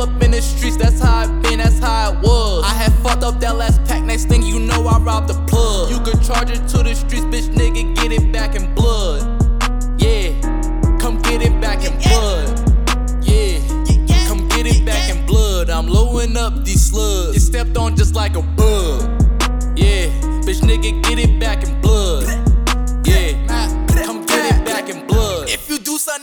up in the streets, that's how I been, that's how it was. I had fucked up that last pack, next thing you know, I robbed the plug. You could charge it to the streets, bitch, nigga, get it back in blood. Yeah, come get it back in blood. Yeah, come get it back in blood. I'm lowing up these slugs. You stepped on just like a bug. Yeah, bitch, nigga, get it back in blood.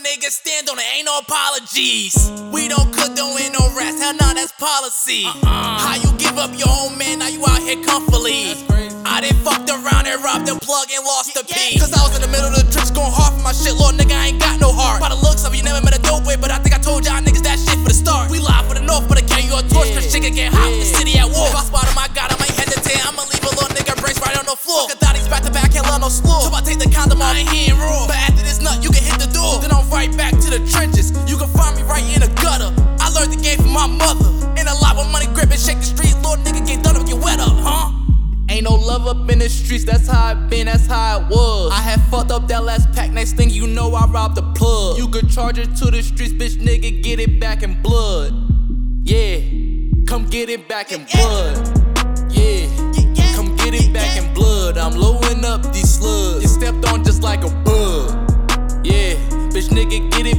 You do nigga, stand on it, ain't no apologies. We don't cook, don't ain't no rest, hell nah, that's policy. Uh-uh. How you give up your own man, now you out here comfortably. I done fucked around and robbed the plug and lost the P. Cause I was in the middle of the trips going hard for my shit, Lord nigga, I ain't got no heart. By the looks of you never met a dope way, but I think I told y'all niggas that shit for the start. We live for the north, but I carry you a torch, cause shit can get hot, in the city at war. If I spot him, I got him, I ain't hesitate, I'ma leave a little nigga brains right on the floor. Fuck a thotties back to back, can't love no slow. So I take the condom off, I ain't hearing raw. But after this nut, up in the streets, that's how I been, that's how it was. I had fucked up that last pack, next thing you know, I robbed the plug. You could charge it to the streets, bitch nigga, get it back in blood. Yeah, come get it back in blood. Yeah, come get it back in blood. I'm loading up these slugs. You stepped on just like a bug. Yeah, bitch nigga, get it